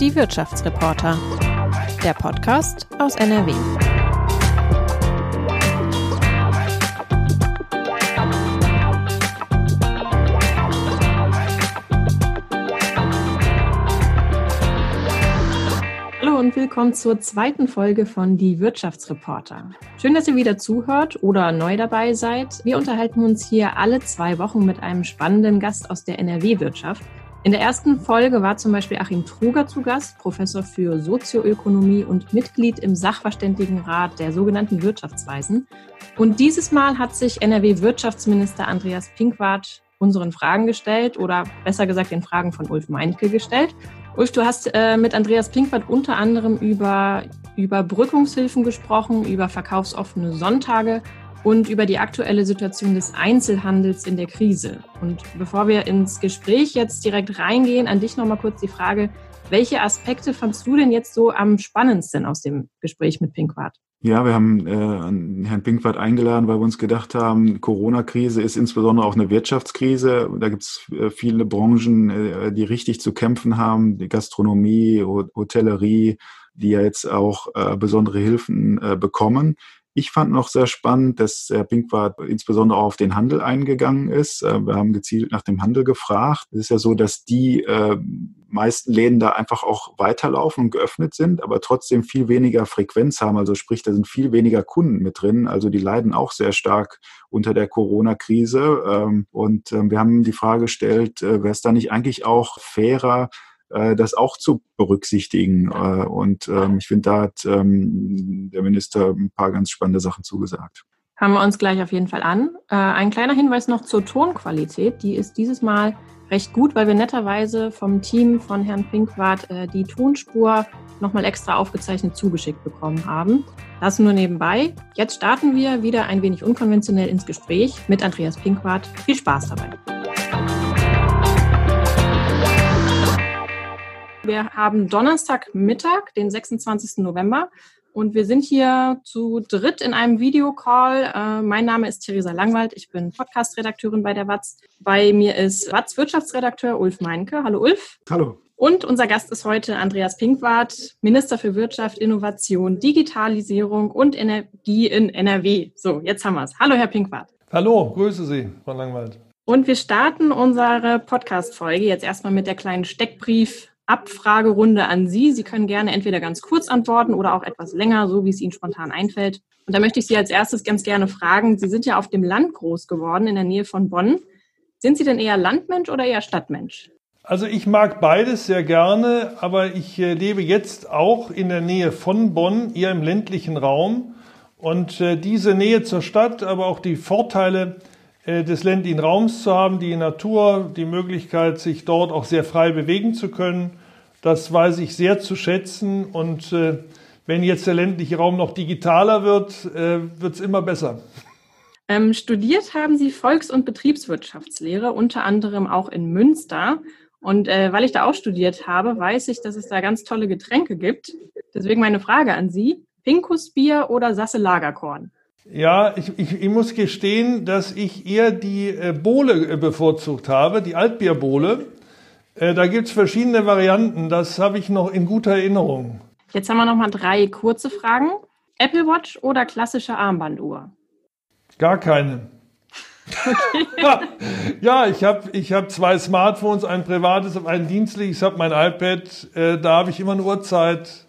Die Wirtschaftsreporter. Der Podcast aus NRW. Und willkommen zur zweiten Folge von Die Wirtschaftsreporter. Schön, dass ihr wieder zuhört oder neu dabei seid. Wir unterhalten uns hier alle zwei Wochen mit einem spannenden Gast aus der NRW-Wirtschaft. In der ersten Folge war zum Beispiel Achim Truger zu Gast, Professor für Sozioökonomie und Mitglied im Sachverständigenrat der sogenannten Wirtschaftsweisen. Und dieses Mal hat sich NRW-Wirtschaftsminister Andreas Pinkwart unseren Fragen gestellt oder besser gesagt den Fragen von Ulf Meinke gestellt. Ulf, du hast äh, mit Andreas Pinkwart unter anderem über Überbrückungshilfen gesprochen, über verkaufsoffene Sonntage und über die aktuelle Situation des Einzelhandels in der Krise. Und bevor wir ins Gespräch jetzt direkt reingehen, an dich nochmal kurz die Frage, welche Aspekte fandst du denn jetzt so am spannendsten aus dem Gespräch mit Pinkwart? Ja, wir haben äh, Herrn Pinkwart eingeladen, weil wir uns gedacht haben, Corona-Krise ist insbesondere auch eine Wirtschaftskrise. Da gibt es äh, viele Branchen, äh, die richtig zu kämpfen haben, die Gastronomie, Hotellerie, die ja jetzt auch äh, besondere Hilfen äh, bekommen. Ich fand noch sehr spannend, dass Herr Pinkwart insbesondere auch auf den Handel eingegangen ist. Äh, wir haben gezielt nach dem Handel gefragt. Es ist ja so, dass die äh, meisten Läden da einfach auch weiterlaufen und geöffnet sind, aber trotzdem viel weniger Frequenz haben. Also sprich, da sind viel weniger Kunden mit drin. Also die leiden auch sehr stark unter der Corona-Krise. Ähm, und ähm, wir haben die Frage gestellt, äh, wäre es da nicht eigentlich auch fairer, äh, das auch zu berücksichtigen. Äh, und ähm, ich finde, da hat der Minister ein paar ganz spannende Sachen zugesagt. Haben wir uns gleich auf jeden Fall an. Ein kleiner Hinweis noch zur Tonqualität. Die ist dieses Mal recht gut, weil wir netterweise vom Team von Herrn Pinkwart die Tonspur nochmal extra aufgezeichnet zugeschickt bekommen haben. Das nur nebenbei. Jetzt starten wir wieder ein wenig unkonventionell ins Gespräch mit Andreas Pinkwart. Viel Spaß dabei. Wir haben Donnerstagmittag, den 26. November. Und wir sind hier zu dritt in einem Videocall. Äh, mein Name ist Theresa Langwald. Ich bin Podcast-Redakteurin bei der WAZ. Bei mir ist WAZ Wirtschaftsredakteur Ulf Meinke. Hallo Ulf. Hallo. Und unser Gast ist heute Andreas Pinkwart, Minister für Wirtschaft, Innovation, Digitalisierung und Energie in NRW. So, jetzt haben wir es. Hallo, Herr Pinkwart. Hallo, grüße Sie, Frau Langwald. Und wir starten unsere Podcast-Folge jetzt erstmal mit der kleinen Steckbrief Abfragerunde an Sie. Sie können gerne entweder ganz kurz antworten oder auch etwas länger, so wie es Ihnen spontan einfällt. Und da möchte ich Sie als erstes ganz gerne fragen, Sie sind ja auf dem Land groß geworden, in der Nähe von Bonn. Sind Sie denn eher Landmensch oder eher Stadtmensch? Also ich mag beides sehr gerne, aber ich äh, lebe jetzt auch in der Nähe von Bonn, eher im ländlichen Raum. Und äh, diese Nähe zur Stadt, aber auch die Vorteile äh, des ländlichen Raums zu haben, die Natur, die Möglichkeit, sich dort auch sehr frei bewegen zu können, das weiß ich sehr zu schätzen. Und äh, wenn jetzt der ländliche Raum noch digitaler wird, äh, wird es immer besser. Ähm, studiert haben Sie Volks- und Betriebswirtschaftslehre, unter anderem auch in Münster. Und äh, weil ich da auch studiert habe, weiß ich, dass es da ganz tolle Getränke gibt. Deswegen meine Frage an Sie: Pinkusbier oder Sasse Lagerkorn? Ja, ich, ich, ich muss gestehen, dass ich eher die äh, Bohle äh, bevorzugt habe, die Altbierbohle. Äh, da gibt's verschiedene Varianten, das habe ich noch in guter Erinnerung. Jetzt haben wir noch mal drei kurze Fragen. Apple Watch oder klassische Armbanduhr? Gar keine. Okay. ja, ich habe ich hab zwei Smartphones, ein privates und ein dienstliches. Ich habe mein iPad, äh, da habe ich immer eine Uhrzeit.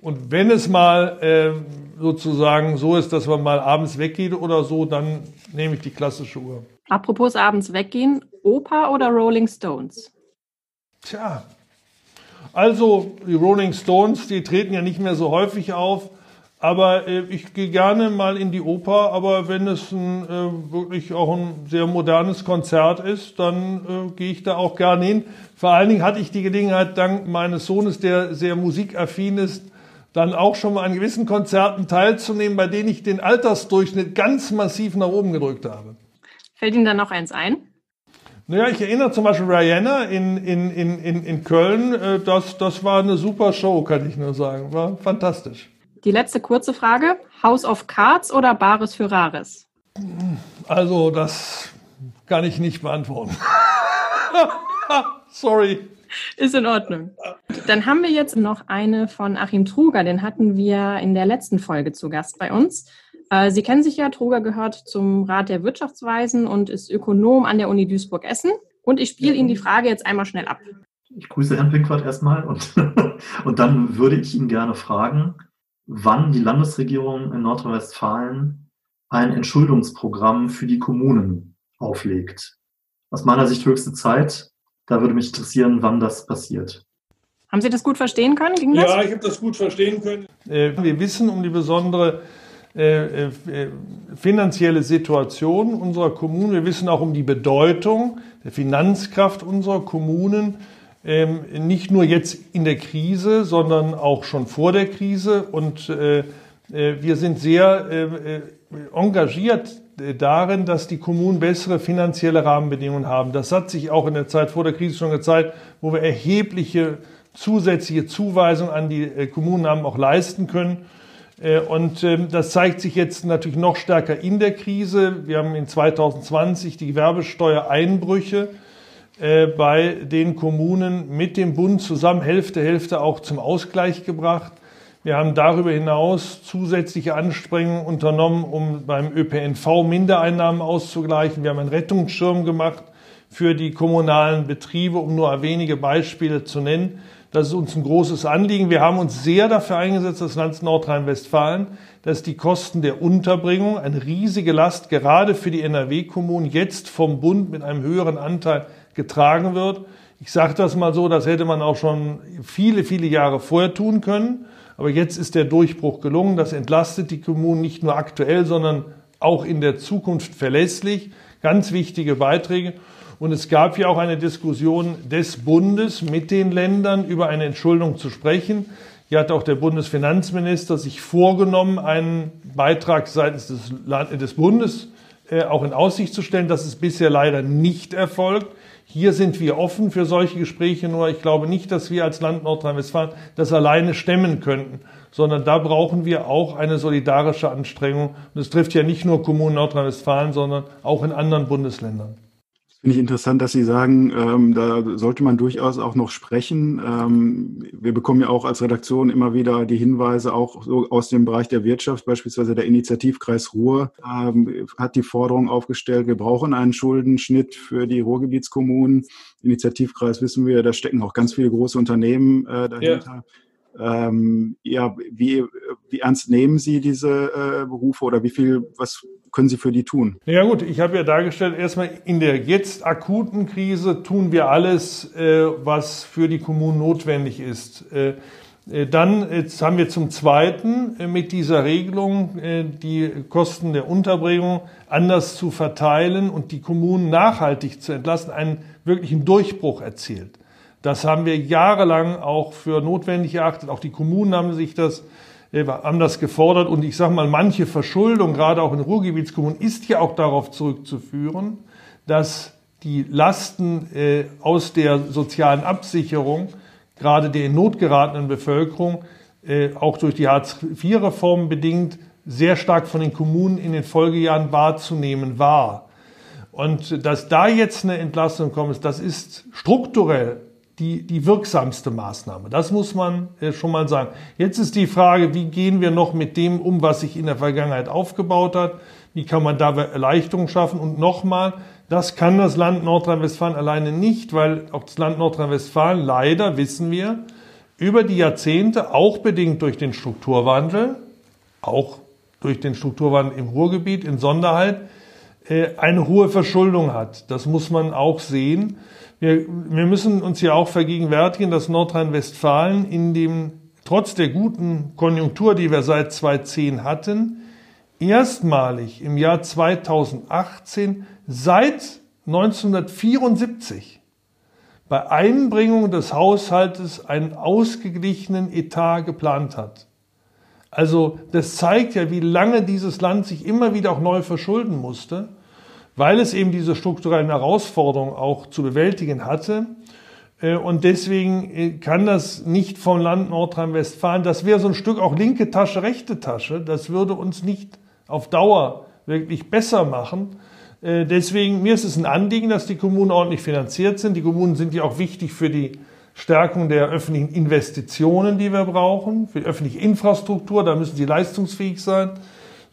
Und wenn es mal äh, sozusagen so ist, dass man mal abends weggeht oder so, dann nehme ich die klassische Uhr. Apropos abends weggehen, Oper oder Rolling Stones? Tja, also die Rolling Stones, die treten ja nicht mehr so häufig auf, aber äh, ich gehe gerne mal in die Oper, aber wenn es ein, äh, wirklich auch ein sehr modernes Konzert ist, dann äh, gehe ich da auch gerne hin. Vor allen Dingen hatte ich die Gelegenheit, dank meines Sohnes, der sehr musikaffin ist, dann auch schon mal an gewissen Konzerten teilzunehmen, bei denen ich den Altersdurchschnitt ganz massiv nach oben gedrückt habe. Fällt Ihnen da noch eins ein? Naja, ich erinnere zum Beispiel Rihanna in, in, in, in Köln. Äh, das, das war eine super Show, kann ich nur sagen. War fantastisch. Die letzte kurze Frage. House of Cards oder Bares für Rares? Also, das kann ich nicht beantworten. Sorry. Ist in Ordnung. Dann haben wir jetzt noch eine von Achim Truger, den hatten wir in der letzten Folge zu Gast bei uns. Äh, Sie kennen sich ja, Truger gehört zum Rat der Wirtschaftsweisen und ist Ökonom an der Uni Duisburg-Essen. Und ich spiele Ihnen die Frage jetzt einmal schnell ab. Ich grüße Herrn Pinkwart erstmal und, und dann würde ich ihn gerne fragen, wann die Landesregierung in Nordrhein-Westfalen ein Entschuldungsprogramm für die Kommunen auflegt. Aus meiner Sicht höchste Zeit. Da würde mich interessieren, wann das passiert. Haben Sie das gut verstehen können? Ging das? Ja, ich habe das gut verstehen können. Äh, wir wissen um die besondere äh, äh, finanzielle Situation unserer Kommunen. Wir wissen auch um die Bedeutung der Finanzkraft unserer Kommunen ähm, nicht nur jetzt in der Krise, sondern auch schon vor der Krise. Und äh, äh wir sind sehr äh, äh, engagiert darin, dass die Kommunen bessere finanzielle Rahmenbedingungen haben. Das hat sich auch in der Zeit vor der Krise schon gezeigt, wo wir erhebliche zusätzliche Zuweisungen an die Kommunen haben auch leisten können. Und ähm, das zeigt sich jetzt natürlich noch stärker in der Krise. Wir haben in 2020 die Gewerbesteuereinbrüche äh, bei den Kommunen mit dem Bund zusammen Hälfte, Hälfte auch zum Ausgleich gebracht. Wir haben darüber hinaus zusätzliche Anstrengungen unternommen, um beim ÖPNV Mindereinnahmen auszugleichen. Wir haben einen Rettungsschirm gemacht für die kommunalen Betriebe, um nur wenige Beispiele zu nennen. Das ist uns ein großes Anliegen. Wir haben uns sehr dafür eingesetzt, das Land Nordrhein-Westfalen, dass die Kosten der Unterbringung, eine riesige Last gerade für die NRW-Kommunen, jetzt vom Bund mit einem höheren Anteil getragen wird. Ich sage das mal so, das hätte man auch schon viele, viele Jahre vorher tun können. Aber jetzt ist der Durchbruch gelungen. Das entlastet die Kommunen nicht nur aktuell, sondern auch in der Zukunft verlässlich. Ganz wichtige Beiträge. Und es gab ja auch eine Diskussion des Bundes mit den Ländern über eine Entschuldung zu sprechen. Hier hat auch der Bundesfinanzminister sich vorgenommen, einen Beitrag seitens des, des Bundes äh, auch in Aussicht zu stellen. Das ist bisher leider nicht erfolgt. Hier sind wir offen für solche Gespräche, nur ich glaube nicht, dass wir als Land Nordrhein-Westfalen das alleine stemmen könnten, sondern da brauchen wir auch eine solidarische Anstrengung. Und es trifft ja nicht nur Kommunen Nordrhein-Westfalen, sondern auch in anderen Bundesländern. Finde ich interessant, dass Sie sagen, ähm, da sollte man durchaus auch noch sprechen. Ähm, wir bekommen ja auch als Redaktion immer wieder die Hinweise, auch so aus dem Bereich der Wirtschaft, beispielsweise der Initiativkreis Ruhr ähm, hat die Forderung aufgestellt, wir brauchen einen Schuldenschnitt für die Ruhrgebietskommunen. Initiativkreis wissen wir, da stecken auch ganz viele große Unternehmen äh, dahinter. Ja. Ähm, ja, wie, wie ernst nehmen Sie diese äh, Berufe oder wie viel, was können Sie für die tun? Ja gut, ich habe ja dargestellt, erstmal in der jetzt akuten Krise tun wir alles, äh, was für die Kommunen notwendig ist. Äh, äh dann jetzt haben wir zum Zweiten äh, mit dieser Regelung äh, die Kosten der Unterbringung anders zu verteilen und die Kommunen nachhaltig zu entlassen, einen wirklichen Durchbruch erzielt. Das haben wir jahrelang auch für notwendig erachtet. Auch die Kommunen haben sich das haben das gefordert und ich sage mal, manche Verschuldung, gerade auch in Ruhrgebietskommunen, ist ja auch darauf zurückzuführen, dass die Lasten äh, aus der sozialen Absicherung, gerade der in Not geratenen Bevölkerung, äh, auch durch die Hartz-IV-Reform bedingt, sehr stark von den Kommunen in den Folgejahren wahrzunehmen war. Und dass da jetzt eine Entlastung kommt, das ist strukturell die, die wirksamste Maßnahme. Das muss man äh, schon mal sagen. Jetzt ist die Frage, wie gehen wir noch mit dem um, was sich in der Vergangenheit aufgebaut hat? Wie kann man da Erleichterungen schaffen? Und nochmal, das kann das Land Nordrhein-Westfalen alleine nicht, weil auch das Land Nordrhein-Westfalen leider, wissen wir, über die Jahrzehnte, auch bedingt durch den Strukturwandel, auch durch den Strukturwandel im Ruhrgebiet in Sonderheit, äh, eine hohe Verschuldung hat. Das muss man auch sehen. Wir, wir müssen uns ja auch vergegenwärtigen, dass Nordrhein-Westfalen in dem, trotz der guten Konjunktur, die wir seit 2010 hatten, erstmalig im Jahr 2018 seit 1974 bei Einbringung des Haushaltes einen ausgeglichenen Etat geplant hat. Also das zeigt ja, wie lange dieses Land sich immer wieder auch neu verschulden musste weil es eben diese strukturellen Herausforderungen auch zu bewältigen hatte. Äh, und deswegen äh, kann das nicht vom Land Nordrhein-Westfalen, das wäre so ein Stück auch linke Tasche, rechte Tasche, das würde uns nicht auf Dauer wirklich besser machen. Äh, deswegen, mir ist es ein Anliegen, dass die Kommunen ordentlich finanziert sind. Die Kommunen sind ja auch wichtig für die Stärkung der öffentlichen Investitionen, die wir brauchen, für die öffentliche Infrastruktur, da müssen sie leistungsfähig sein.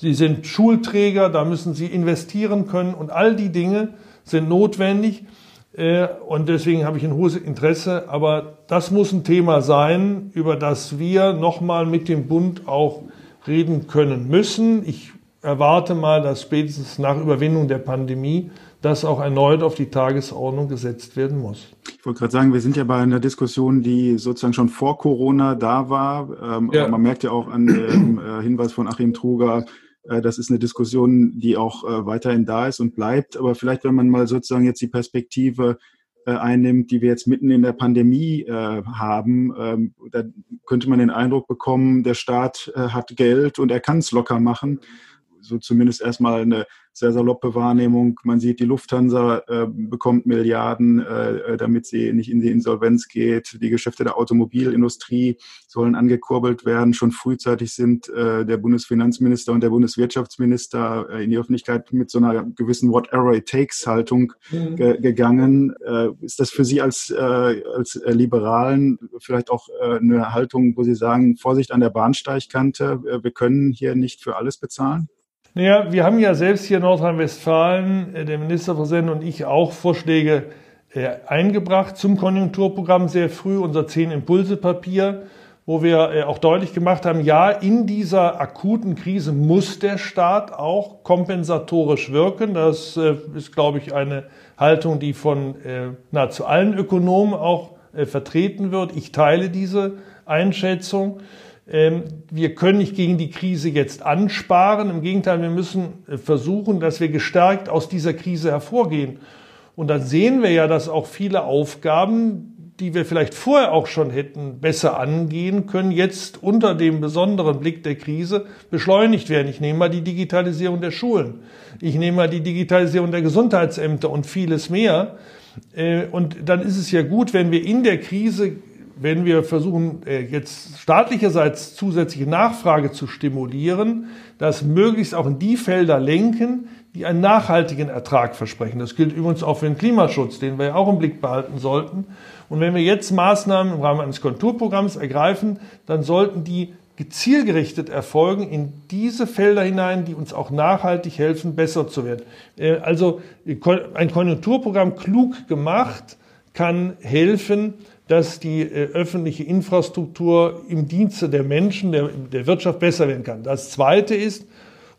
Sie sind Schulträger, da müssen sie investieren können und all die Dinge sind notwendig. Äh, und deswegen habe ich ein hohes Interesse. Aber das muss ein Thema sein, über das wir nochmal mit dem Bund auch reden können müssen. Ich erwarte mal, dass spätestens nach Überwindung der Pandemie das auch erneut auf die Tagesordnung gesetzt werden muss. Ich wollte gerade sagen, wir sind ja bei einer Diskussion, die sozusagen schon vor Corona da war. Ähm, ja. man merkt ja auch an dem äh, Hinweis von Achim Truger, das ist eine Diskussion, die auch äh, weiterhin da ist und bleibt. Aber vielleicht, wenn man mal sozusagen jetzt die Perspektive äh, einnimmt, die wir jetzt mitten in der Pandemie haben, ähm, da könnte man den Eindruck bekommen, der Staat hat Geld und er kann es locker machen so zumindest erstmal eine sehr saloppe Wahrnehmung. Man sieht, die Lufthansa äh, bekommt Milliarden, äh, damit sie nicht in die Insolvenz geht. Die Geschäfte der Automobilindustrie sollen angekurbelt werden. Schon frühzeitig sind äh, der Bundesfinanzminister und der Bundeswirtschaftsminister äh, in die Öffentlichkeit mit so einer gewissen Whatever it takes Haltung mhm. ge gegangen. Äh, ist das für Sie als, äh, als Liberalen vielleicht auch eine Haltung, wo Sie sagen, Vorsicht an der Bahnsteigkante, wir können hier nicht für alles bezahlen? Naja, wir haben ja selbst hier in Nordrhein-Westfalen, äh, der Ministerpräsident und ich, auch Vorschläge äh, eingebracht zum Konjunkturprogramm sehr früh, unser Zehn-Impulse-Papier, wo wir äh, auch deutlich gemacht haben, ja, in dieser akuten Krise muss der Staat auch kompensatorisch wirken. Das ist, glaube ich, eine Haltung, die von nahezu allen Ökonomen auch vertreten wird. Ich teile diese Einschätzung. Ähm, wir können nicht gegen die Krise jetzt ansparen. Im Gegenteil, wir müssen äh, versuchen, dass wir gestärkt aus dieser Krise hervorgehen. Und dann sehen wir ja, dass auch viele Aufgaben, die wir vielleicht vorher auch schon hätten besser angehen können, jetzt unter dem besonderen Blick der Krise beschleunigt werden. Ich nehme mal die Digitalisierung der Schulen. Ich nehme mal die Digitalisierung der Gesundheitsämter und vieles mehr. Äh, und dann ist es ja gut, wenn wir in der Krise wenn wir versuchen, äh, jetzt staatlicherseits zusätzliche Nachfrage zu stimulieren, das möglichst auch in die Felder lenken, die einen nachhaltigen Ertrag versprechen. Das gilt übrigens auch für den Klimaschutz, den wir ja auch im Blick behalten sollten. Und wenn wir jetzt Maßnahmen im Rahmen eines Konturprogramms ergreifen, dann sollten die gezielgerichtet erfolgen in diese Felder hinein, die uns auch nachhaltig helfen, besser zu werden. Äh, also ein Konjunkturprogramm klug gemacht kann helfen, dass die äh, öffentliche Infrastruktur im Dienste der Menschen, der, der Wirtschaft besser werden kann. Das Zweite ist,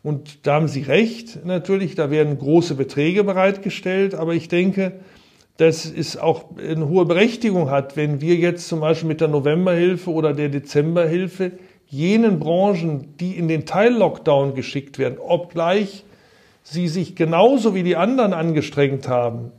und da haben Sie recht, natürlich, da werden große Beträge bereitgestellt, aber ich denke, dass es auch eine hohe Berechtigung hat, wenn wir jetzt zum Beispiel mit der Novemberhilfe oder der Dezemberhilfe jenen Branchen, die in den Teil-Lockdown geschickt werden, obgleich sie sich genauso wie die anderen angestrengt haben,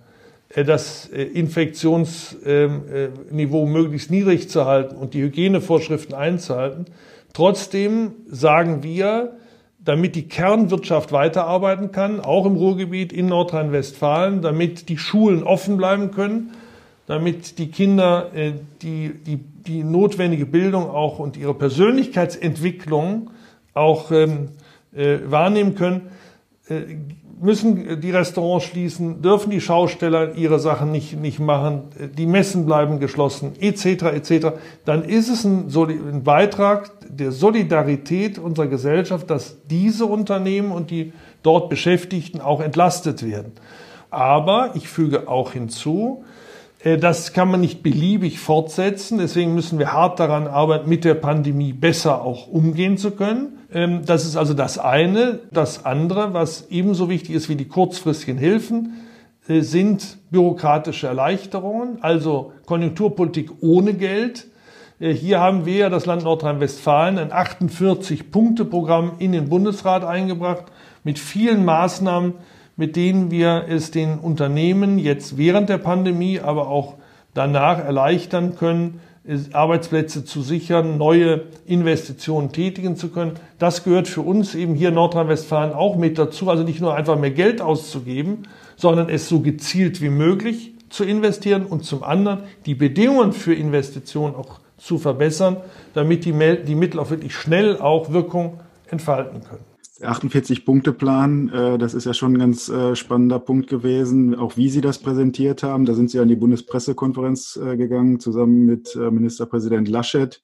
das äh, Infektionsniveau möglichst niedrig zu halten und die Hygienevorschriften einzuhalten. Trotzdem sagen wir, damit die Kernwirtschaft weiterarbeiten kann, auch im Ruhrgebiet in Nordrhein-Westfalen, damit die Schulen offen bleiben können, damit die Kinder äh, die, die, die notwendige Bildung auch und ihre Persönlichkeitsentwicklung auch ähm, äh, wahrnehmen können, äh, müssen die Restaurants schließen, dürfen die Schausteller ihre Sachen nicht, nicht machen, die Messen bleiben geschlossen, etc., etc., dann ist es ein, ein Beitrag der Solidarität unserer Gesellschaft, dass diese Unternehmen und die dort Beschäftigten auch entlastet werden. Aber ich füge auch hinzu, äh, das kann man nicht beliebig fortsetzen. Deswegen müssen wir hart daran arbeiten, mit der Pandemie besser auch umgehen zu können. Ähm, das ist also das eine. Das andere, was ebenso wichtig ist wie die kurzfristigen Hilfen, äh, sind bürokratische Erleichterungen, also Konjunkturpolitik ohne Geld. Äh, hier haben wir, das Land Nordrhein-Westfalen, ein 48-Punkte-Programm in den Bundesrat eingebracht mit vielen Maßnahmen, mit denen wir es den Unternehmen jetzt während der Pandemie, aber auch danach erleichtern können, Arbeitsplätze zu sichern, neue Investitionen tätigen zu können. Das gehört für uns eben hier in Nordrhein-Westfalen auch mit dazu. Also nicht nur einfach mehr Geld auszugeben, sondern es so gezielt wie möglich zu investieren und zum anderen die Bedingungen für Investitionen auch zu verbessern, damit die, die Mittel auch wirklich schnell auch Wirkung entfalten können. 48-Punkte-Plan, äh, das ist ja schon ein ganz äh, spannender Punkt gewesen, auch wie Sie das präsentiert haben. Da sind Sie an die Bundespressekonferenz äh, gegangen, zusammen mit äh, Ministerpräsident Laschet.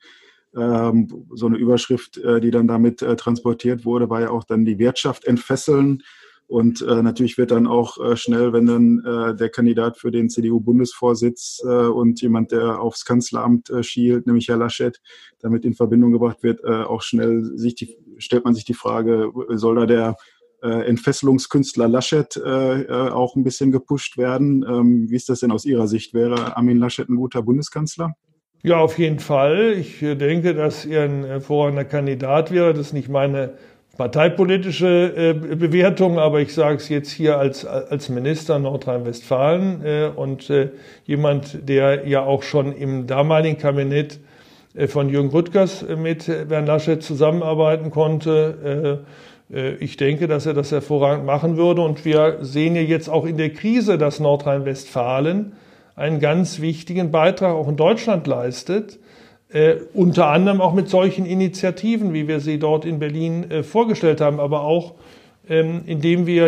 Ähm, so eine Überschrift, äh, die dann damit äh, transportiert wurde, war ja auch dann die Wirtschaft entfesseln. Und äh, natürlich wird dann auch äh, schnell, wenn dann äh, der Kandidat für den CDU-Bundesvorsitz äh, und jemand, der aufs Kanzleramt äh, schielt, nämlich Herr Laschet, damit in Verbindung gebracht wird, äh, auch schnell sich die, stellt man sich die Frage, soll da der äh, Entfesselungskünstler Laschet äh, äh, auch ein bisschen gepusht werden? Ähm, wie ist das denn aus Ihrer Sicht? Wäre Armin Laschet ein guter Bundeskanzler? Ja, auf jeden Fall. Ich äh, denke, dass er ein hervorragender Kandidat wäre. Das ist nicht meine parteipolitische äh, Bewertung, aber ich sage es jetzt hier als, als Minister Nordrhein-Westfalen äh, und äh, jemand, der ja auch schon im damaligen Kabinett von Jürgen Rüttgers äh, mit Bernd Laschet zusammenarbeiten konnte. Äh, ich denke, dass er das hervorragend machen würde und wir sehen ja jetzt auch in der Krise, dass Nordrhein-Westfalen einen ganz wichtigen Beitrag auch in Deutschland leistet äh, unter anderem auch mit solchen Initiativen, wie wir sie dort in Berlin äh, vorgestellt haben, aber auch indem wir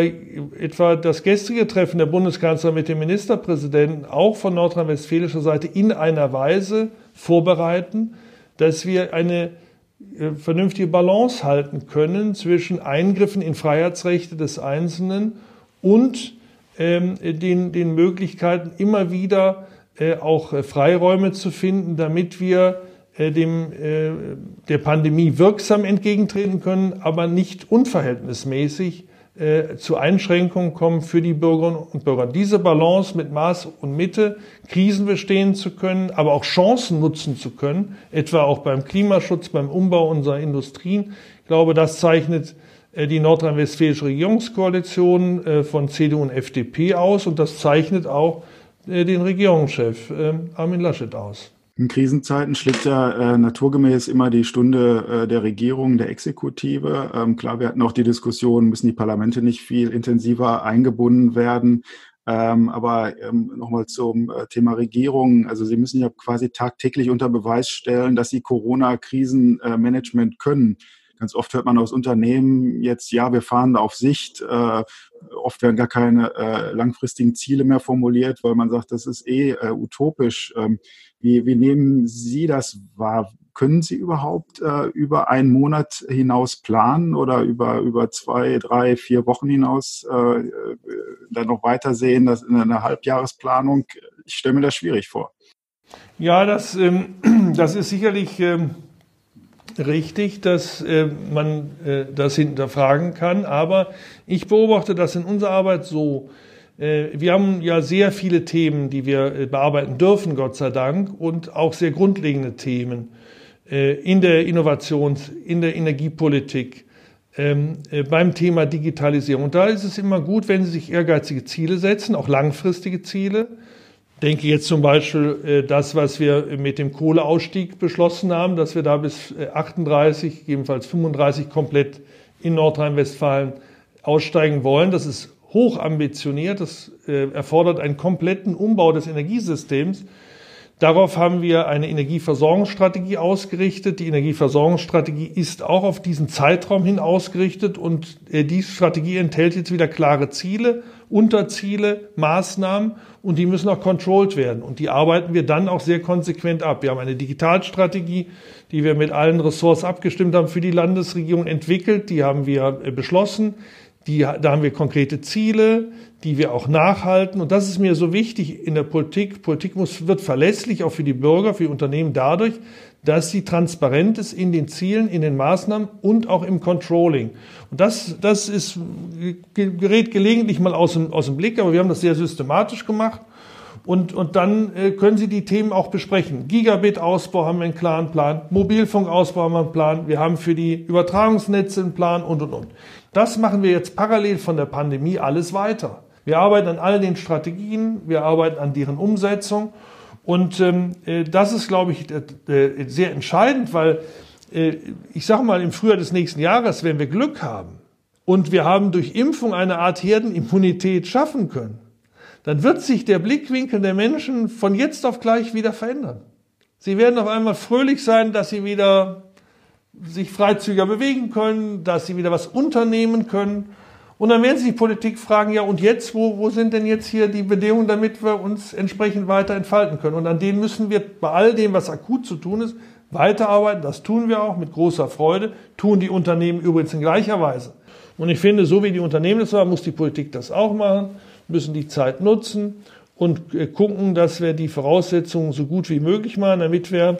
etwa das gestrige Treffen der Bundeskanzler mit dem Ministerpräsidenten auch von nordrhein-westfälischer Seite in einer Weise vorbereiten, dass wir eine äh, vernünftige Balance halten können zwischen Eingriffen in Freiheitsrechte des Einzelnen und ähm, den, den Möglichkeiten, immer wieder äh, auch äh, Freiräume zu finden, damit wir dem, äh, der Pandemie wirksam entgegentreten können, aber nicht unverhältnismäßig äh, zu Einschränkungen kommen für die Bürgerinnen und Bürger. Diese Balance mit Maß und Mitte, Krisen bestehen zu können, aber auch Chancen nutzen zu können, etwa auch beim Klimaschutz, beim Umbau unserer Industrien. Ich glaube, das zeichnet die nordrhein-westfälische Regierungskoalition von CDU und FDP aus und das zeichnet auch den Regierungschef Armin Laschet aus. In Krisenzeiten schlägt ja äh, naturgemäß immer die Stunde äh, der Regierung, der Exekutive. Ähm, klar, wir hatten auch die Diskussion, müssen die Parlamente nicht viel intensiver eingebunden werden. Ähm, aber ähm, nochmal zum äh, Thema Regierung. Also Sie müssen ja quasi tagtäglich unter Beweis stellen, dass Sie Corona-Krisenmanagement können. Ganz oft hört man aus Unternehmen jetzt, ja, wir fahren auf Sicht. Äh, oft werden gar keine äh, langfristigen Ziele mehr formuliert, weil man sagt, das ist eh äh, utopisch. Ähm, wie, wie nehmen Sie das wahr? Können Sie überhaupt äh, über einen Monat hinaus planen oder über, über zwei, drei, vier Wochen hinaus äh, äh dann noch weitersehen, das in einer Halbjahresplanung? Ich stelle mir das schwierig vor. Ja, das, ähm, das ist sicherlich ähm, richtig, dass äh, man äh, das hinterfragen kann. Aber ich beobachte das in unserer Arbeit so. Äh, wir haben ja sehr viele Themen, die wir äh, bearbeiten dürfen, Gott sei Dank, und auch sehr grundlegende Themen äh, in der Innovations-, in der Energiepolitik, ähm, beim Thema Digitalisierung. Und da ist es immer gut, wenn Sie sich ehrgeizige Ziele setzen, auch langfristige Ziele denke jetzt zum Beispiel äh, das, was wir mit dem Kohleausstieg beschlossen haben, dass wir da bis 38, äh, gegebenenfalls 35 komplett in Nordrhein-Westfalen aussteigen wollen. Das ist hoch ambitioniert. Das äh, erfordert einen kompletten Umbau des Energiesystems. Darauf haben wir eine Energieversorgungsstrategie ausgerichtet. Die Energieversorgungsstrategie ist auch auf diesen Zeitraum hin ausgerichtet und die Strategie enthält jetzt wieder klare Ziele, Unterziele, Maßnahmen und die müssen auch controlled werden. Und die arbeiten wir dann auch sehr konsequent ab. Wir haben eine Digitalstrategie, die wir mit allen Ressorts abgestimmt haben für die Landesregierung entwickelt. Die haben wir äh, beschlossen. Die, da haben wir konkrete Ziele, die wir auch nachhalten. Und das ist mir so wichtig in der Politik. Politik muss, wird verlässlich auch für die Bürger, für die Unternehmen dadurch, dass sie transparent ist in den Zielen, in den Maßnahmen und auch im Controlling. Und das, das ist, gerät gelegentlich mal aus dem, aus dem Blick, aber wir haben das sehr systematisch gemacht. Und, und dann äh, können Sie die Themen auch besprechen. Gigabit-Ausbau haben wir einen klaren Plan, Mobilfunkausbau haben wir einen Plan, wir haben für die Übertragungsnetze einen Plan und, und, und. Das machen wir jetzt parallel von der Pandemie alles weiter. Wir arbeiten an all den Strategien, wir arbeiten an deren Umsetzung. Und ähm, äh, das ist, glaube ich, äh, sehr entscheidend, weil äh, ich sage mal, im Frühjahr des nächsten Jahres, wenn wir Glück haben und wir haben durch Impfung eine Art Herdenimmunität schaffen können, dann wird sich der Blickwinkel der Menschen von jetzt auf gleich wieder verändern. Sie werden auf einmal fröhlich sein, dass sie wieder sich freizügiger bewegen können, dass sie wieder was unternehmen können. Und dann werden sich die Politik fragen, ja, und jetzt, wo, wo sind denn jetzt hier die Bedingungen, damit wir uns entsprechend weiter entfalten können? Und an denen müssen wir bei all dem, was akut zu tun ist, weiterarbeiten. Das tun wir auch mit großer Freude, tun die Unternehmen übrigens in gleicher Weise. Und ich finde, so wie die Unternehmen das machen, muss die Politik das auch machen, müssen die Zeit nutzen und äh, gucken, dass wir die Voraussetzungen so gut wie möglich machen, damit wir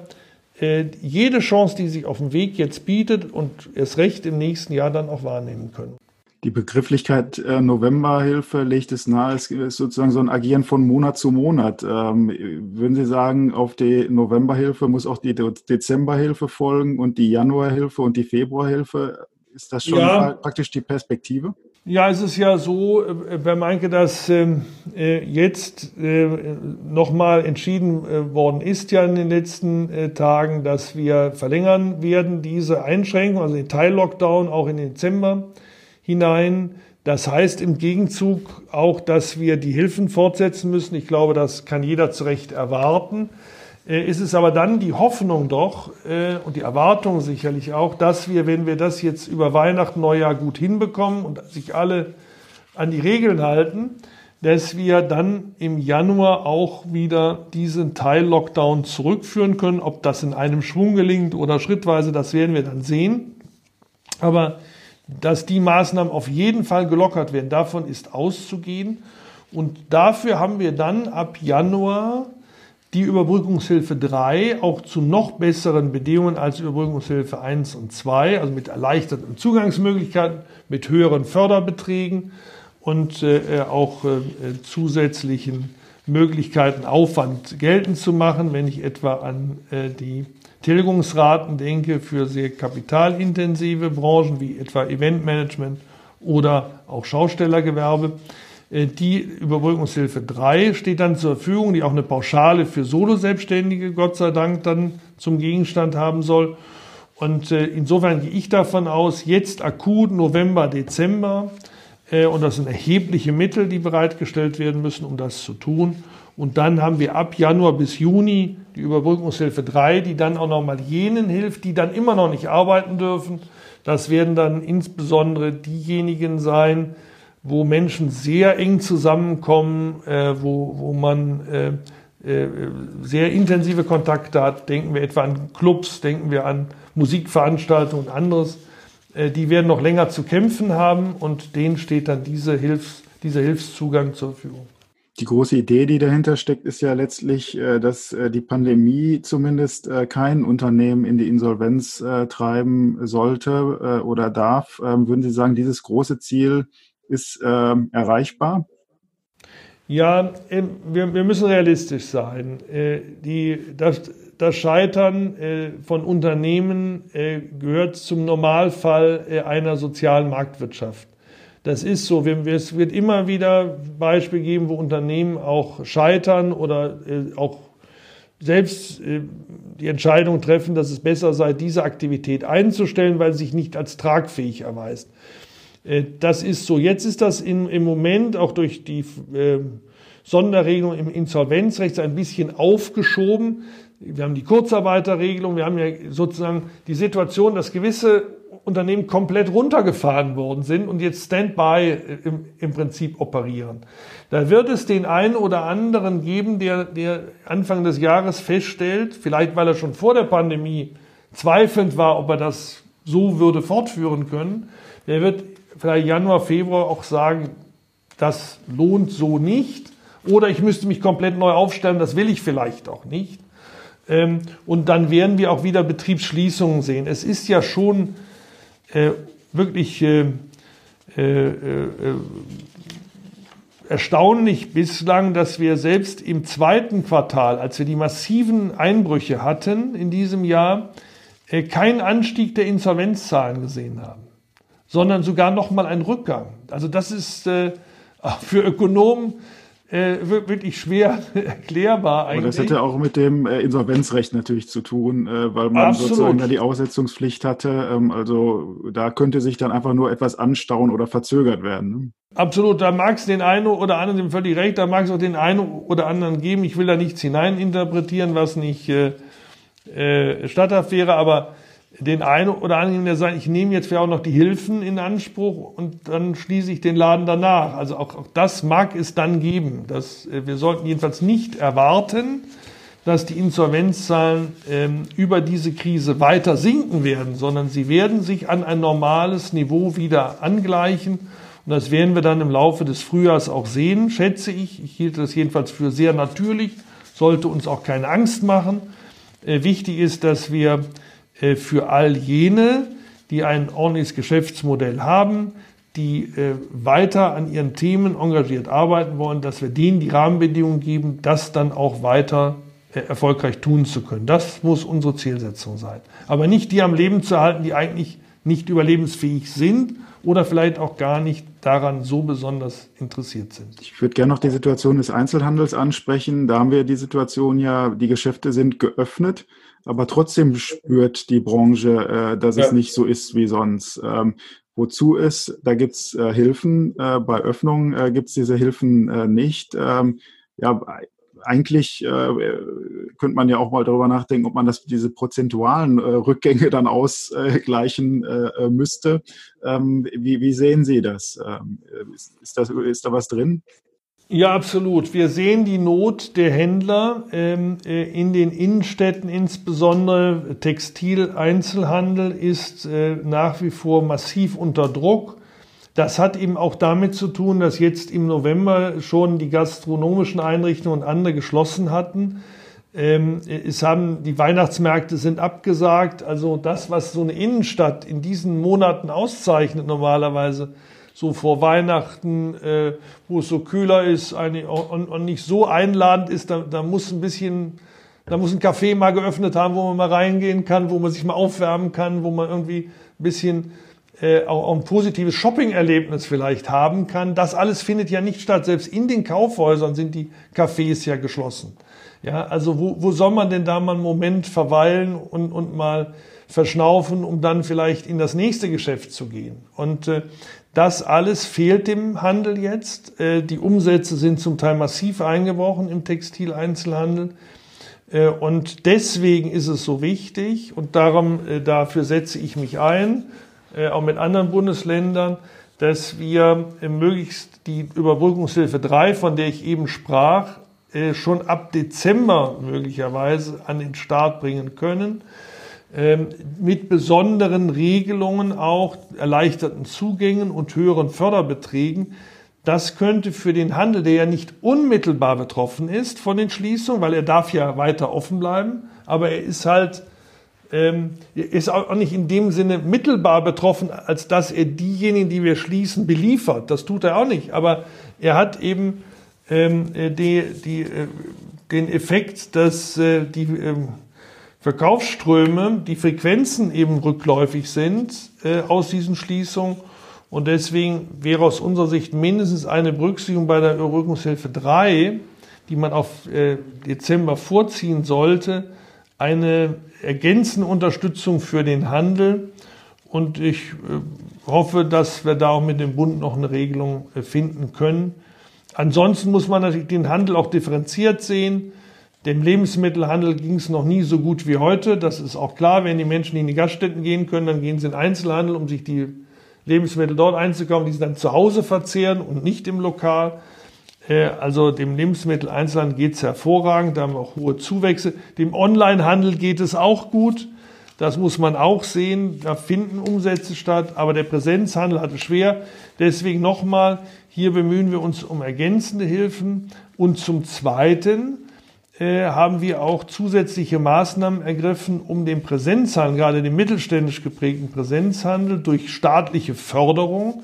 äh, jede Chance, die sich auf dem Weg jetzt bietet und erst recht im nächsten Jahr dann auch wahrnehmen können. Die Begrifflichkeit äh, Novemberhilfe legt es nahe, es ist sozusagen so ein Agieren von Monat zu Monat. Ähm, würden Sie sagen, auf die Novemberhilfe muss auch die Dezemberhilfe folgen und die Januarhilfe und die Februarhilfe? Ist das schon ja. praktisch die Perspektive? Ja, es ist ja so, äh, Herr Meinke, dass ähm, äh, jetzt äh, nochmal entschieden äh, worden ist ja in den letzten äh, Tagen, dass wir verlängern werden diese Einschränkung, also den Teil-Lockdown auch in Dezember hinein. Das heißt im Gegenzug auch, dass wir die Hilfen fortsetzen müssen. Ich glaube, das kann jeder zu Recht erwarten. Äh, ist es aber dann die Hoffnung doch äh, und die Erwartung sicherlich auch, dass wir, wenn wir das jetzt über Weihnachten, Neujahr gut hinbekommen und sich alle an die Regeln halten, dass wir dann im Januar auch wieder diesen Teil-Lockdown zurückführen können. Ob das in einem Schwung gelingt oder schrittweise, das werden wir dann sehen. Aber dass die Maßnahmen auf jeden Fall gelockert werden. Davon ist auszugehen. Und dafür haben wir dann ab Januar die Überbrückungshilfe 3 auch zu noch besseren Bedingungen als Überbrückungshilfe 1 und 2, also mit erleichterten Zugangsmöglichkeiten, mit höheren Förderbeträgen und äh, auch äh, zusätzlichen Möglichkeiten, Aufwand geltend zu machen, wenn ich etwa an äh, die Tilgungsraten denke für sehr kapitalintensive Branchen wie etwa Eventmanagement oder auch Schaustellergewerbe. Äh, die Überbrückungshilfe 3 steht dann zur Verfügung, die auch eine Pauschale für Solo-Selbstständige, Gott sei Dank, dann zum Gegenstand haben soll. Und äh, insofern gehe ich davon aus, jetzt akut November, Dezember, äh, und das sind erhebliche Mittel, die bereitgestellt werden müssen, um das zu tun. Und dann haben wir ab Januar bis Juni die Überbrückungshilfe 3, die dann auch nochmal jenen hilft, die dann immer noch nicht arbeiten dürfen. Das werden dann insbesondere diejenigen sein, wo Menschen sehr eng zusammenkommen, äh, wo, wo man äh, äh, sehr intensive Kontakte hat. Denken wir etwa an Clubs, denken wir an Musikveranstaltungen und anderes. Äh, die werden noch länger zu kämpfen haben und denen steht dann diese Hilfs, dieser Hilfszugang zur Verfügung. Die große Idee, die dahinter steckt, ist ja letztlich, äh, dass äh, die Pandemie zumindest äh, kein Unternehmen in die Insolvenz treiben sollte oder darf. Ähm, würden Sie sagen, dieses große Ziel ist ähm, erreichbar? Ja, ähm, wir, müssen realistisch sein. Das Scheitern von Unternehmen gehört zum Normalfall einer sozialen Marktwirtschaft. Das ist so. Es wird immer wieder Beispiele geben, wo Unternehmen auch scheitern oder äh, auch selbst äh, die Entscheidung treffen, dass es besser sei, diese Aktivität einzustellen, weil sie sich nicht als tragfähig erweist. Äh, das ist so. Jetzt ist das im Moment auch durch die Sonderregelung im Insolvenzrecht ein bisschen aufgeschoben. Wir haben die Kurzarbeiterregelung, wir haben ja sozusagen die Situation, dass gewisse Unternehmen komplett runtergefahren worden sind und jetzt Standby im, im Prinzip operieren. Da wird es den einen oder anderen geben, der, der Anfang des Jahres feststellt, vielleicht weil er schon vor der Pandemie zweifelnd war, ob er das so würde fortführen können, der wird vielleicht Januar, Februar auch sagen, das lohnt so nicht. Oder ich müsste mich komplett neu aufstellen, das will ich vielleicht auch nicht. Ähm, und dann werden wir auch wieder Betriebsschließungen sehen. Es ist ja schon äh, wirklich äh, äh, erstaunlich bislang, dass wir selbst im zweiten Quartal, als wir die massiven Einbrüche hatten in diesem Jahr, keinen Anstieg der Insolvenzzahlen gesehen haben, sondern sogar noch mal einen Rückgang. Also das ist für Ökonomen äh, wirklich schwer erklärbar eigentlich. Aber das hätte auch mit dem äh, Insolvenzrecht natürlich zu tun, äh, weil man Absolut. sozusagen da die Aussetzungspflicht hatte. Ähm, also da könnte sich dann einfach nur etwas anstauen oder verzögert werden. Ne? Absolut, da mag es den einen oder anderen, haben völlig recht, da mag es auch den einen oder anderen geben. Ich will da nichts hineininterpretieren, was nicht äh, äh, statthaft wäre, aber den einen oder anderen, der sagt, ich nehme jetzt vielleicht auch noch die Hilfen in Anspruch und dann schließe ich den Laden danach. Also auch, auch das mag es dann geben. Das, äh, wir sollten jedenfalls nicht erwarten, dass die Insolvenzzahlen ähm, über diese Krise weiter sinken werden, sondern sie werden sich an ein normales Niveau wieder angleichen. Und das werden wir dann im Laufe des Frühjahrs auch sehen, schätze ich. Ich hielt das jedenfalls für sehr natürlich, sollte uns auch keine Angst machen. Äh, wichtig ist, dass wir für all jene, die ein ordentliches Geschäftsmodell haben, die äh, weiter an ihren Themen engagiert arbeiten wollen, dass wir denen die Rahmenbedingungen geben, das dann auch weiter äh, erfolgreich tun zu können. Das muss unsere Zielsetzung sein. Aber nicht die am Leben zu halten, die eigentlich nicht überlebensfähig sind oder vielleicht auch gar nicht daran so besonders interessiert sind. Ich würde gerne noch die Situation des Einzelhandels ansprechen. Da haben wir die Situation ja, die Geschäfte sind geöffnet, aber trotzdem spürt die Branche, äh, dass ja. es nicht so ist wie sonst. Ähm, wozu ist, da gibt's äh, Hilfen, äh, bei Öffnungen äh, gibt's diese Hilfen äh, nicht. Ähm, ja, eigentlich äh, könnte man ja auch mal darüber nachdenken, ob man das diese prozentualen äh, Rückgänge dann ausgleichen müsste. Ähm, wie, wie sehen Sie das? Ähm, ist, ist, das? ist da was drin? Ja, absolut. Wir sehen die Not der Händler ähm, äh, in den Innenstädten, insbesondere Textileinzelhandel ist äh, nach wie vor massiv unter Druck. Das hat eben auch damit zu tun, dass jetzt im November schon die gastronomischen Einrichtungen und andere geschlossen hatten. Ähm, es haben die Weihnachtsmärkte sind abgesagt. Also das, was so eine Innenstadt in diesen Monaten auszeichnet normalerweise, so vor Weihnachten, äh, wo es so kühler ist eine, und, und, nicht so einladend ist, da, da muss ein bisschen, da muss ein Café mal geöffnet haben, wo man mal reingehen kann, wo man sich mal aufwärmen kann, wo man irgendwie ein bisschen äh, auch, auch ein positives Shopping-Erlebnis vielleicht haben kann. Das alles findet ja nicht statt. Selbst in den Kaufhäusern sind die Cafés ja geschlossen. Ja, also wo, wo soll man denn da mal einen Moment verweilen und, und mal verschnaufen, um dann vielleicht in das nächste Geschäft zu gehen? Und äh, das alles fehlt dem Handel jetzt. Äh, die Umsätze sind zum Teil massiv eingebrochen im Textileinzelhandel. Äh, und deswegen ist es so wichtig und darum, äh, dafür setze ich mich ein, auch mit anderen Bundesländern, dass wir möglichst die Überbrückungshilfe 3, von der ich eben sprach, schon ab Dezember möglicherweise an den Start bringen können mit besonderen Regelungen auch, erleichterten Zugängen und höheren Förderbeträgen. Das könnte für den Handel, der ja nicht unmittelbar betroffen ist von den Schließungen, weil er darf ja weiter offen bleiben, aber er ist halt ähm, ist auch nicht in dem Sinne mittelbar betroffen, als dass er diejenigen, die wir schließen, beliefert. Das tut er auch nicht. Aber er hat eben ähm, äh, die, die, äh, den Effekt, dass äh, die ähm, Verkaufsströme, die Frequenzen eben rückläufig sind äh, aus diesen Schließungen. Und deswegen wäre aus unserer Sicht mindestens eine Berücksichtigung bei der Überbrückungshilfe 3, die man auf äh, Dezember vorziehen sollte, eine ergänzende Unterstützung für den Handel. Und ich äh, hoffe, dass wir da auch mit dem Bund noch eine Regelung äh, finden können. Ansonsten muss man natürlich den Handel auch differenziert sehen. Dem Lebensmittelhandel ging es noch nie so gut wie heute. Das ist auch klar. Wenn die Menschen in die Gaststätten gehen können, dann gehen sie in Einzelhandel, um sich die Lebensmittel dort einzukaufen, die sie dann zu Hause verzehren und nicht im Lokal. Äh, also dem Lebensmitteleinzelhandel geht es hervorragend, da haben wir auch hohe Zuwächse. Dem Onlinehandel geht es auch gut. Das muss man auch sehen. Da finden Umsätze statt, aber der Präsenzhandel hat es schwer. Deswegen nochmal, hier bemühen wir uns um ergänzende Hilfen. Und zum Zweiten haben wir auch zusätzliche Maßnahmen ergriffen, um den Präsenzhandel, gerade den mittelständisch geprägten Präsenzhandel, durch staatliche Förderung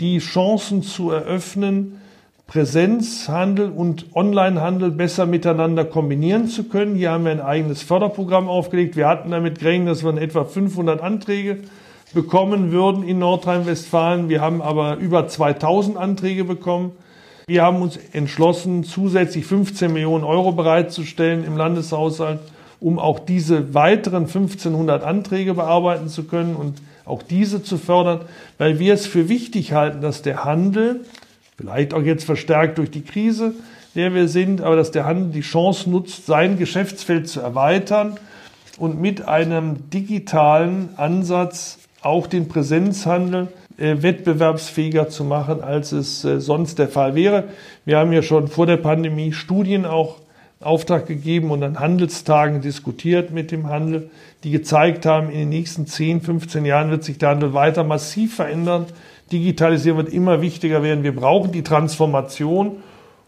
die Chancen zu eröffnen, Präsenzhandel und Onlinehandel besser miteinander kombinieren zu können. Hier haben wir ein eigenes Förderprogramm aufgelegt. Wir hatten damit gerechnet, dass wir in etwa 500 Anträge bekommen würden in Nordrhein-Westfalen. Wir haben aber über 2000 Anträge bekommen. Wir haben uns entschlossen, zusätzlich 15 Millionen Euro bereitzustellen im Landeshaushalt, um auch diese weiteren 1500 Anträge bearbeiten zu können und auch diese zu fördern, weil wir es für wichtig halten, dass der Handel, vielleicht auch jetzt verstärkt durch die Krise, der wir sind, aber dass der Handel die Chance nutzt, sein Geschäftsfeld zu erweitern und mit einem digitalen Ansatz auch den Präsenzhandel wettbewerbsfähiger zu machen, als es äh, sonst der Fall wäre. Wir haben ja schon vor der Pandemie Studien auch Auftrag gegeben und an Handelstagen diskutiert mit dem Handel, die gezeigt haben, in den nächsten 10, 15 Jahren wird sich der Handel weiter massiv verändern. Digitalisierung wird immer wichtiger werden. Wir brauchen die Transformation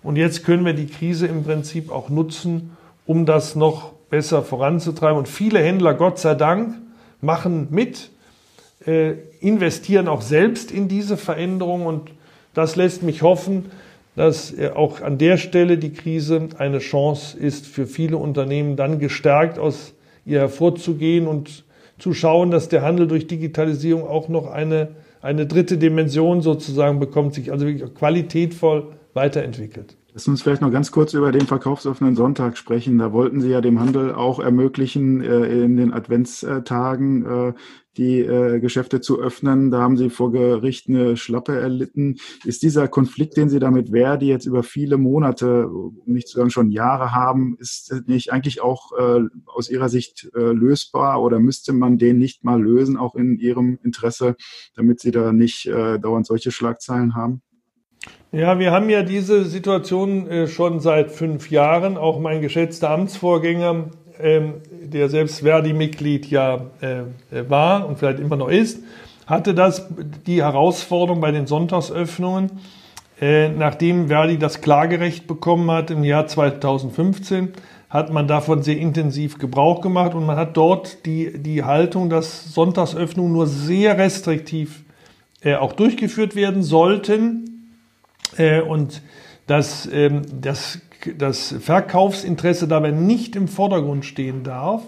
und jetzt können wir die Krise im Prinzip auch nutzen, um das noch besser voranzutreiben. Und viele Händler, Gott sei Dank, machen mit, äh, investieren auch selbst in diese Veränderung und das lässt mich hoffen, dass auch an der Stelle die Krise eine Chance ist für viele Unternehmen, dann gestärkt aus ihr hervorzugehen und zu schauen, dass der Handel durch Digitalisierung auch noch eine, eine dritte Dimension sozusagen bekommt, sich also wirklich qualitätvoll weiterentwickelt. Lass uns vielleicht noch ganz kurz über den verkaufsoffenen Sonntag sprechen. Da wollten Sie ja dem Handel auch ermöglichen, äh, in den Adventstagen äh, die äh, Geschäfte zu öffnen. Da haben Sie vor Gericht eine Schlappe erlitten. Ist dieser Konflikt, den Sie damit Verdi jetzt über viele Monate, um nicht zu sagen schon Jahre haben, ist nicht eigentlich auch aus Ihrer Sicht lösbar oder müsste man den nicht mal lösen, auch in Ihrem Interesse, damit Sie da nicht dauernd solche Schlagzeilen haben? Ja, wir haben ja diese Situation äh, schon seit fünf Jahren. Auch mein geschätzter Amtsvorgänger, ähm, der selbst Verdi-Mitglied ja äh, war und vielleicht immer noch ist, hatte das die Herausforderung bei den Sonntagsöffnungen, äh, nachdem Verdi das Klagerecht bekommen hat im Jahr 2015, hat man davon sehr intensiv Gebrauch gemacht und man hat dort die, die Haltung, dass Sonntagsöffnungen nur sehr restriktiv auch durchgeführt werden sollten äh, und dass ähm, das, das Verkaufsinteresse dabei nicht im Vordergrund stehen darf,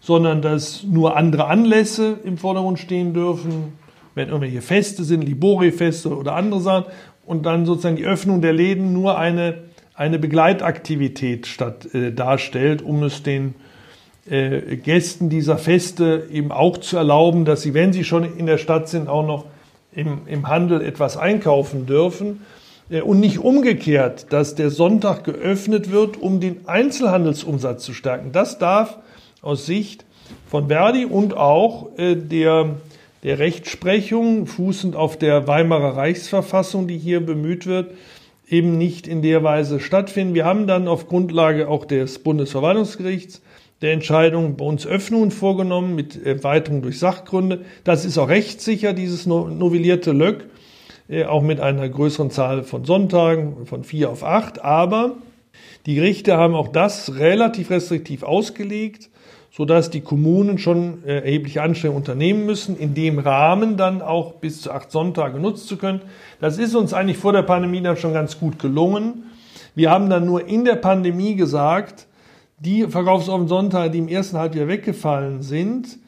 sondern dass nur andere Anlässe im Vordergrund stehen dürfen, wenn irgendwelche Feste sind, Libori-Feste oder andere Sachen, und dann sozusagen die Öffnung der Läden nur eine, eine Begleitaktivität statt, äh, darstellt, um es den äh, Gästen dieser Feste eben auch zu erlauben, dass sie, wenn sie schon in der Stadt sind, auch noch im, im Handel etwas einkaufen dürfen. Äh, und nicht umgekehrt, dass der Sonntag geöffnet wird, um den Einzelhandelsumsatz zu stärken. Das darf aus Sicht von Verdi und auch äh, der, der Rechtsprechung, fußend auf der Weimarer Reichsverfassung, die hier bemüht wird, eben nicht in der Weise stattfinden. Wir haben dann auf Grundlage auch des Bundesverwaltungsgerichts der Entscheidung bei uns Öffnungen vorgenommen mit Erweiterung durch Sachgründe. Das ist auch rechtssicher, dieses novellierte Löck. Äh, auch mit einer größeren Zahl von Sonntagen, von vier auf acht. Aber die Gerichte haben auch das relativ restriktiv ausgelegt, sodass die Kommunen schon äh, erhebliche Anstrengungen unternehmen müssen, in dem Rahmen dann auch bis zu acht Sonntage nutzen zu können. Das ist uns eigentlich vor der Pandemie dann schon ganz gut gelungen. Wir haben dann nur in der Pandemie gesagt, die verkaufsoffenen Sonntage, die im ersten Halbjahr weggefallen sind,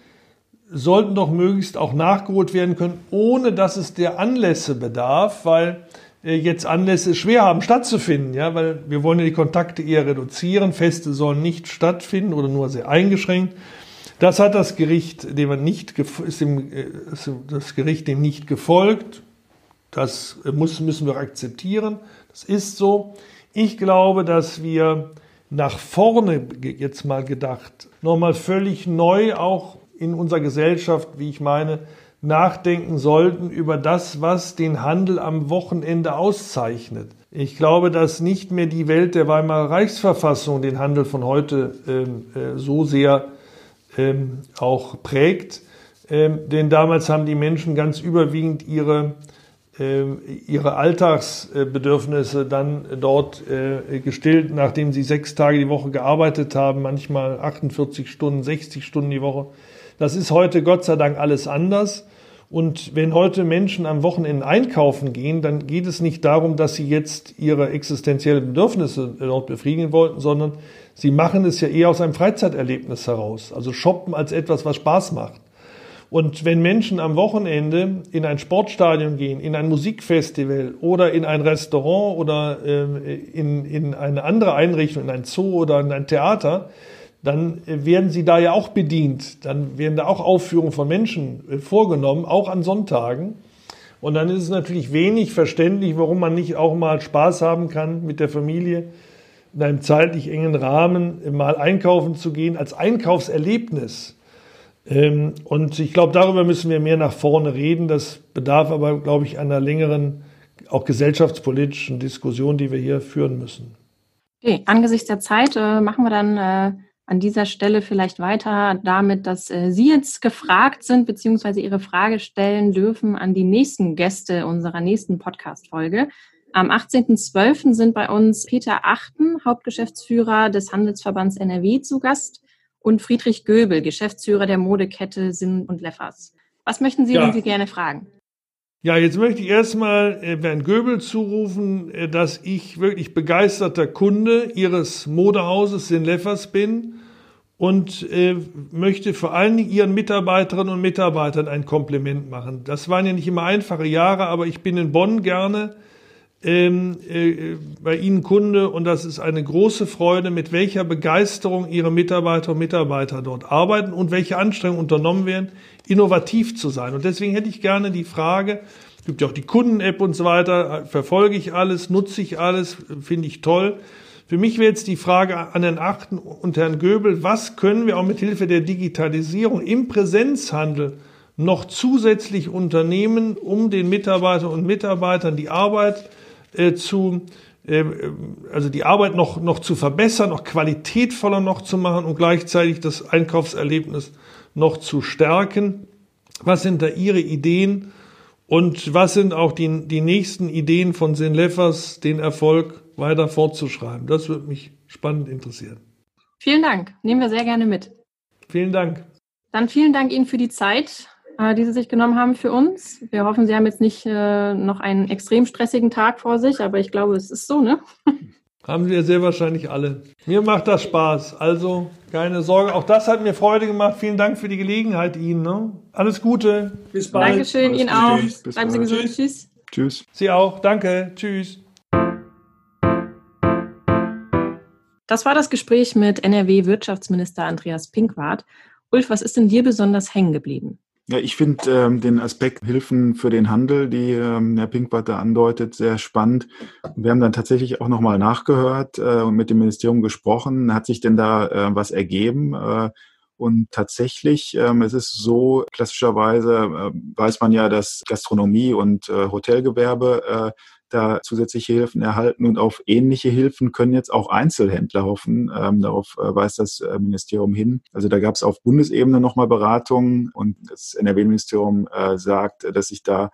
sollten doch möglichst auch nachgeholt werden können, ohne dass es der Anlässe bedarf, weil äh, jetzt Anlässe schwer haben stattzufinden, ja, weil wir wollen ja die Kontakte eher reduzieren, Feste sollen nicht stattfinden oder nur sehr eingeschränkt. Das hat das Gericht, dem man nicht ist dem, äh, ist das Gericht dem nicht gefolgt. Das muss, müssen wir akzeptieren. Das ist so. Ich glaube, dass wir nach vorne jetzt mal gedacht, nochmal völlig neu auch in unserer Gesellschaft, wie ich meine, nachdenken sollten über das, was den Handel am Wochenende auszeichnet. Ich glaube, dass nicht mehr die Welt der Weimarer Reichsverfassung den Handel von heute ähm, äh, so sehr ähm, auch prägt. Ähm, denn damals haben die Menschen ganz überwiegend ihre, äh, ihre Alltagsbedürfnisse dann dort äh, gestillt, nachdem sie sechs Tage die Woche gearbeitet haben, manchmal 48 Stunden, 60 Stunden die Woche. Das ist heute Gott sei Dank alles anders. Und wenn heute Menschen am Wochenende einkaufen gehen, dann geht es nicht darum, dass sie jetzt ihre existenziellen Bedürfnisse dort befriedigen wollten, sondern sie machen es ja eher aus einem Freizeiterlebnis heraus. Also shoppen als etwas, was Spaß macht. Und wenn Menschen am Wochenende in ein Sportstadion gehen, in ein Musikfestival oder in ein Restaurant oder äh, in, in eine andere Einrichtung, in ein Zoo oder in ein Theater, dann werden sie da ja auch bedient. Dann werden da auch Aufführungen von Menschen äh, vorgenommen, auch an Sonntagen. Und dann ist es natürlich wenig verständlich, warum man nicht auch mal Spaß haben kann mit der Familie, in einem zeitlich engen Rahmen mal einkaufen zu gehen, als Einkaufserlebnis. Ähm, und ich glaube, darüber müssen wir mehr nach vorne reden. Das bedarf aber, glaube ich, einer längeren, auch gesellschaftspolitischen Diskussion, die wir hier führen müssen. Okay, angesichts der Zeit äh, machen wir dann äh, an dieser Stelle vielleicht weiter damit, dass äh, Sie jetzt gefragt sind, beziehungsweise Ihre Frage stellen dürfen an die nächsten Gäste unserer nächsten Podcast-Folge. Am 18.12. sind bei uns Peter Achten, Hauptgeschäftsführer des Handelsverbands NRW, zu Gast und Friedrich Göbel, Geschäftsführer der Modekette Sinn und Leffers. Was möchten Sie, ja. Sie gerne fragen? Ja, jetzt möchte ich erstmal äh, Bernd Göbel zurufen, äh, dass ich wirklich begeisterter Kunde Ihres Modehauses Sinn Leffers bin und äh, möchte vor allen Dingen Ihren Mitarbeiterinnen und Mitarbeitern ein Kompliment machen. Das waren ja nicht immer einfache Jahre, aber ich bin in Bonn gerne ähm, äh, bei Ihnen Kunde und das ist eine große Freude, mit welcher Begeisterung Ihre Mitarbeiter und Mitarbeiter dort arbeiten und welche Anstrengungen unternommen werden, innovativ zu sein. Und deswegen hätte ich gerne die Frage, gibt ja auch die Kunden-App und so weiter, verfolge ich alles, nutze ich alles, finde ich toll. Für mich wäre jetzt die Frage an Herrn Achten und Herrn Göbel, was können wir auch mit Hilfe der Digitalisierung im Präsenzhandel noch zusätzlich unternehmen, um den Mitarbeitern und Mitarbeitern die Arbeit äh, zu, äh, also die Arbeit noch, noch zu verbessern, noch qualitätvoller noch zu machen und gleichzeitig das Einkaufserlebnis noch zu stärken. Was sind da Ihre Ideen und was sind auch die, die nächsten Ideen von Sin Leffers, den Erfolg weiter fortzuschreiben? Das würde mich spannend interessieren. Vielen Dank. Nehmen wir sehr gerne mit. Vielen Dank. Dann vielen Dank Ihnen für die Zeit äh, die Sie sich genommen haben für uns. Wir hoffen, Sie haben jetzt nicht äh, noch einen extrem stressigen Tag vor sich, aber ich glaube, es ist so, ne? Haben wir sehr wahrscheinlich alle. Mir macht das Spaß. Also keine Sorge. Auch das hat mir Freude gemacht. Vielen Dank für die Gelegenheit Ihnen. Ne? Alles Gute. Bis bald. Dankeschön Alles Ihnen Gute. auch. Bis Bleiben Sie gesund. Tschüss. Tschüss. Sie auch. Danke. Tschüss. Das war das Gespräch mit NRW-Wirtschaftsminister Andreas Pinkwart. Ulf, was ist denn dir besonders hängen geblieben? Ja, ich finde ähm, den Aspekt Hilfen für den Handel, die ähm, Herr Pinkwart da andeutet, sehr spannend. Wir haben dann tatsächlich auch nochmal nachgehört äh, und mit dem Ministerium gesprochen. Hat sich denn da äh, was ergeben? Äh, und tatsächlich, ähm, es ist so, klassischerweise äh, weiß man ja, dass Gastronomie und äh, Hotelgewerbe äh, da zusätzliche Hilfen erhalten und auf ähnliche Hilfen können jetzt auch Einzelhändler hoffen. Ähm, darauf äh, weist das äh, Ministerium hin. Also da gab es auf Bundesebene nochmal Beratungen und das NRW-Ministerium äh, sagt, dass sich da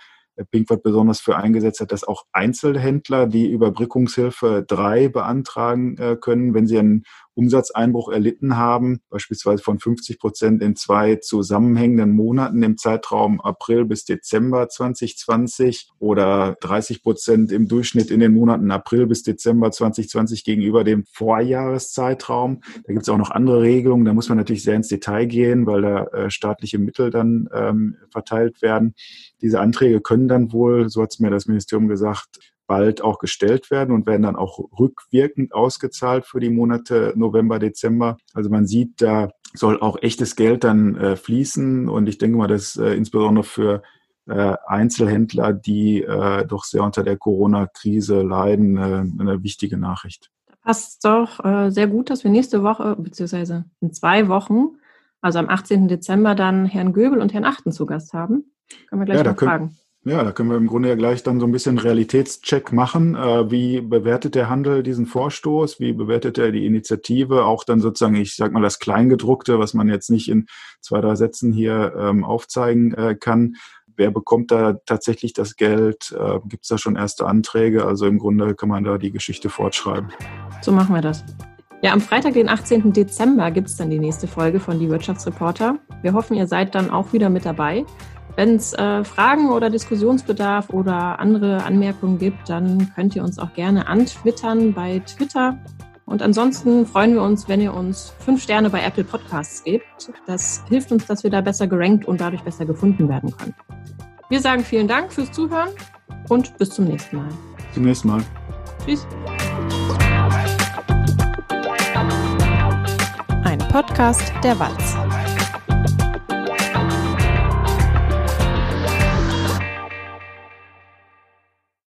Pinkwart besonders für eingesetzt hat, dass auch Einzelhändler die Überbrückungshilfe 3 beantragen äh, können, wenn sie einen Umsatzeinbruch erlitten haben, beispielsweise von 50 Prozent in zwei zusammenhängenden Monaten im Zeitraum April bis Dezember 2020 oder 30 Prozent im Durchschnitt in den Monaten April bis Dezember 2020 gegenüber dem Vorjahreszeitraum. Da gibt es auch noch andere Regelungen. Da muss man natürlich sehr ins Detail gehen, weil da äh, staatliche Mittel dann ähm, verteilt werden. Diese Anträge können dann wohl, so hat es mir das Ministerium gesagt, bald auch gestellt werden und werden dann auch rückwirkend ausgezahlt für die Monate November, Dezember. Also man sieht, da soll auch echtes Geld dann äh, fließen und ich denke mal, dass äh, insbesondere für äh, Einzelhändler, die äh, doch sehr unter der Corona-Krise leiden, äh, eine wichtige Nachricht. Da passt doch äh, sehr gut, dass wir nächste Woche, beziehungsweise in zwei Wochen, also am 18. Dezember, dann Herrn Göbel und Herrn Achten zu Gast haben. Können wir gleich ja, mal fragen. Ja, da können wir im Grunde ja gleich dann so ein bisschen Realitätscheck machen. Äh, wie bewertet der Handel diesen Vorstoß? Wie bewertet er die Initiative? Auch dann sozusagen, ich sag mal, das Kleingedruckte, was man jetzt nicht in zwei, drei Sätzen hier ähm, aufzeigen äh, kann. Wer bekommt da tatsächlich das Geld? Äh, Gibt es da schon erste Anträge? Also im Grunde kann man da die Geschichte fortschreiben. So machen wir das. Ja, am Freitag, den 18. Dezember, gibt es dann die nächste Folge von Die Wirtschaftsreporter. Wir hoffen, ihr seid dann auch wieder mit dabei. Wenn es äh, Fragen oder Diskussionsbedarf oder andere Anmerkungen gibt, dann könnt ihr uns auch gerne antwittern bei Twitter. Und ansonsten freuen wir uns, wenn ihr uns fünf Sterne bei Apple Podcasts gebt. Das hilft uns, dass wir da besser gerankt und dadurch besser gefunden werden können. Wir sagen vielen Dank fürs Zuhören und bis zum nächsten Mal. Zum nächsten Mal. Tschüss. Ein Podcast der Walz.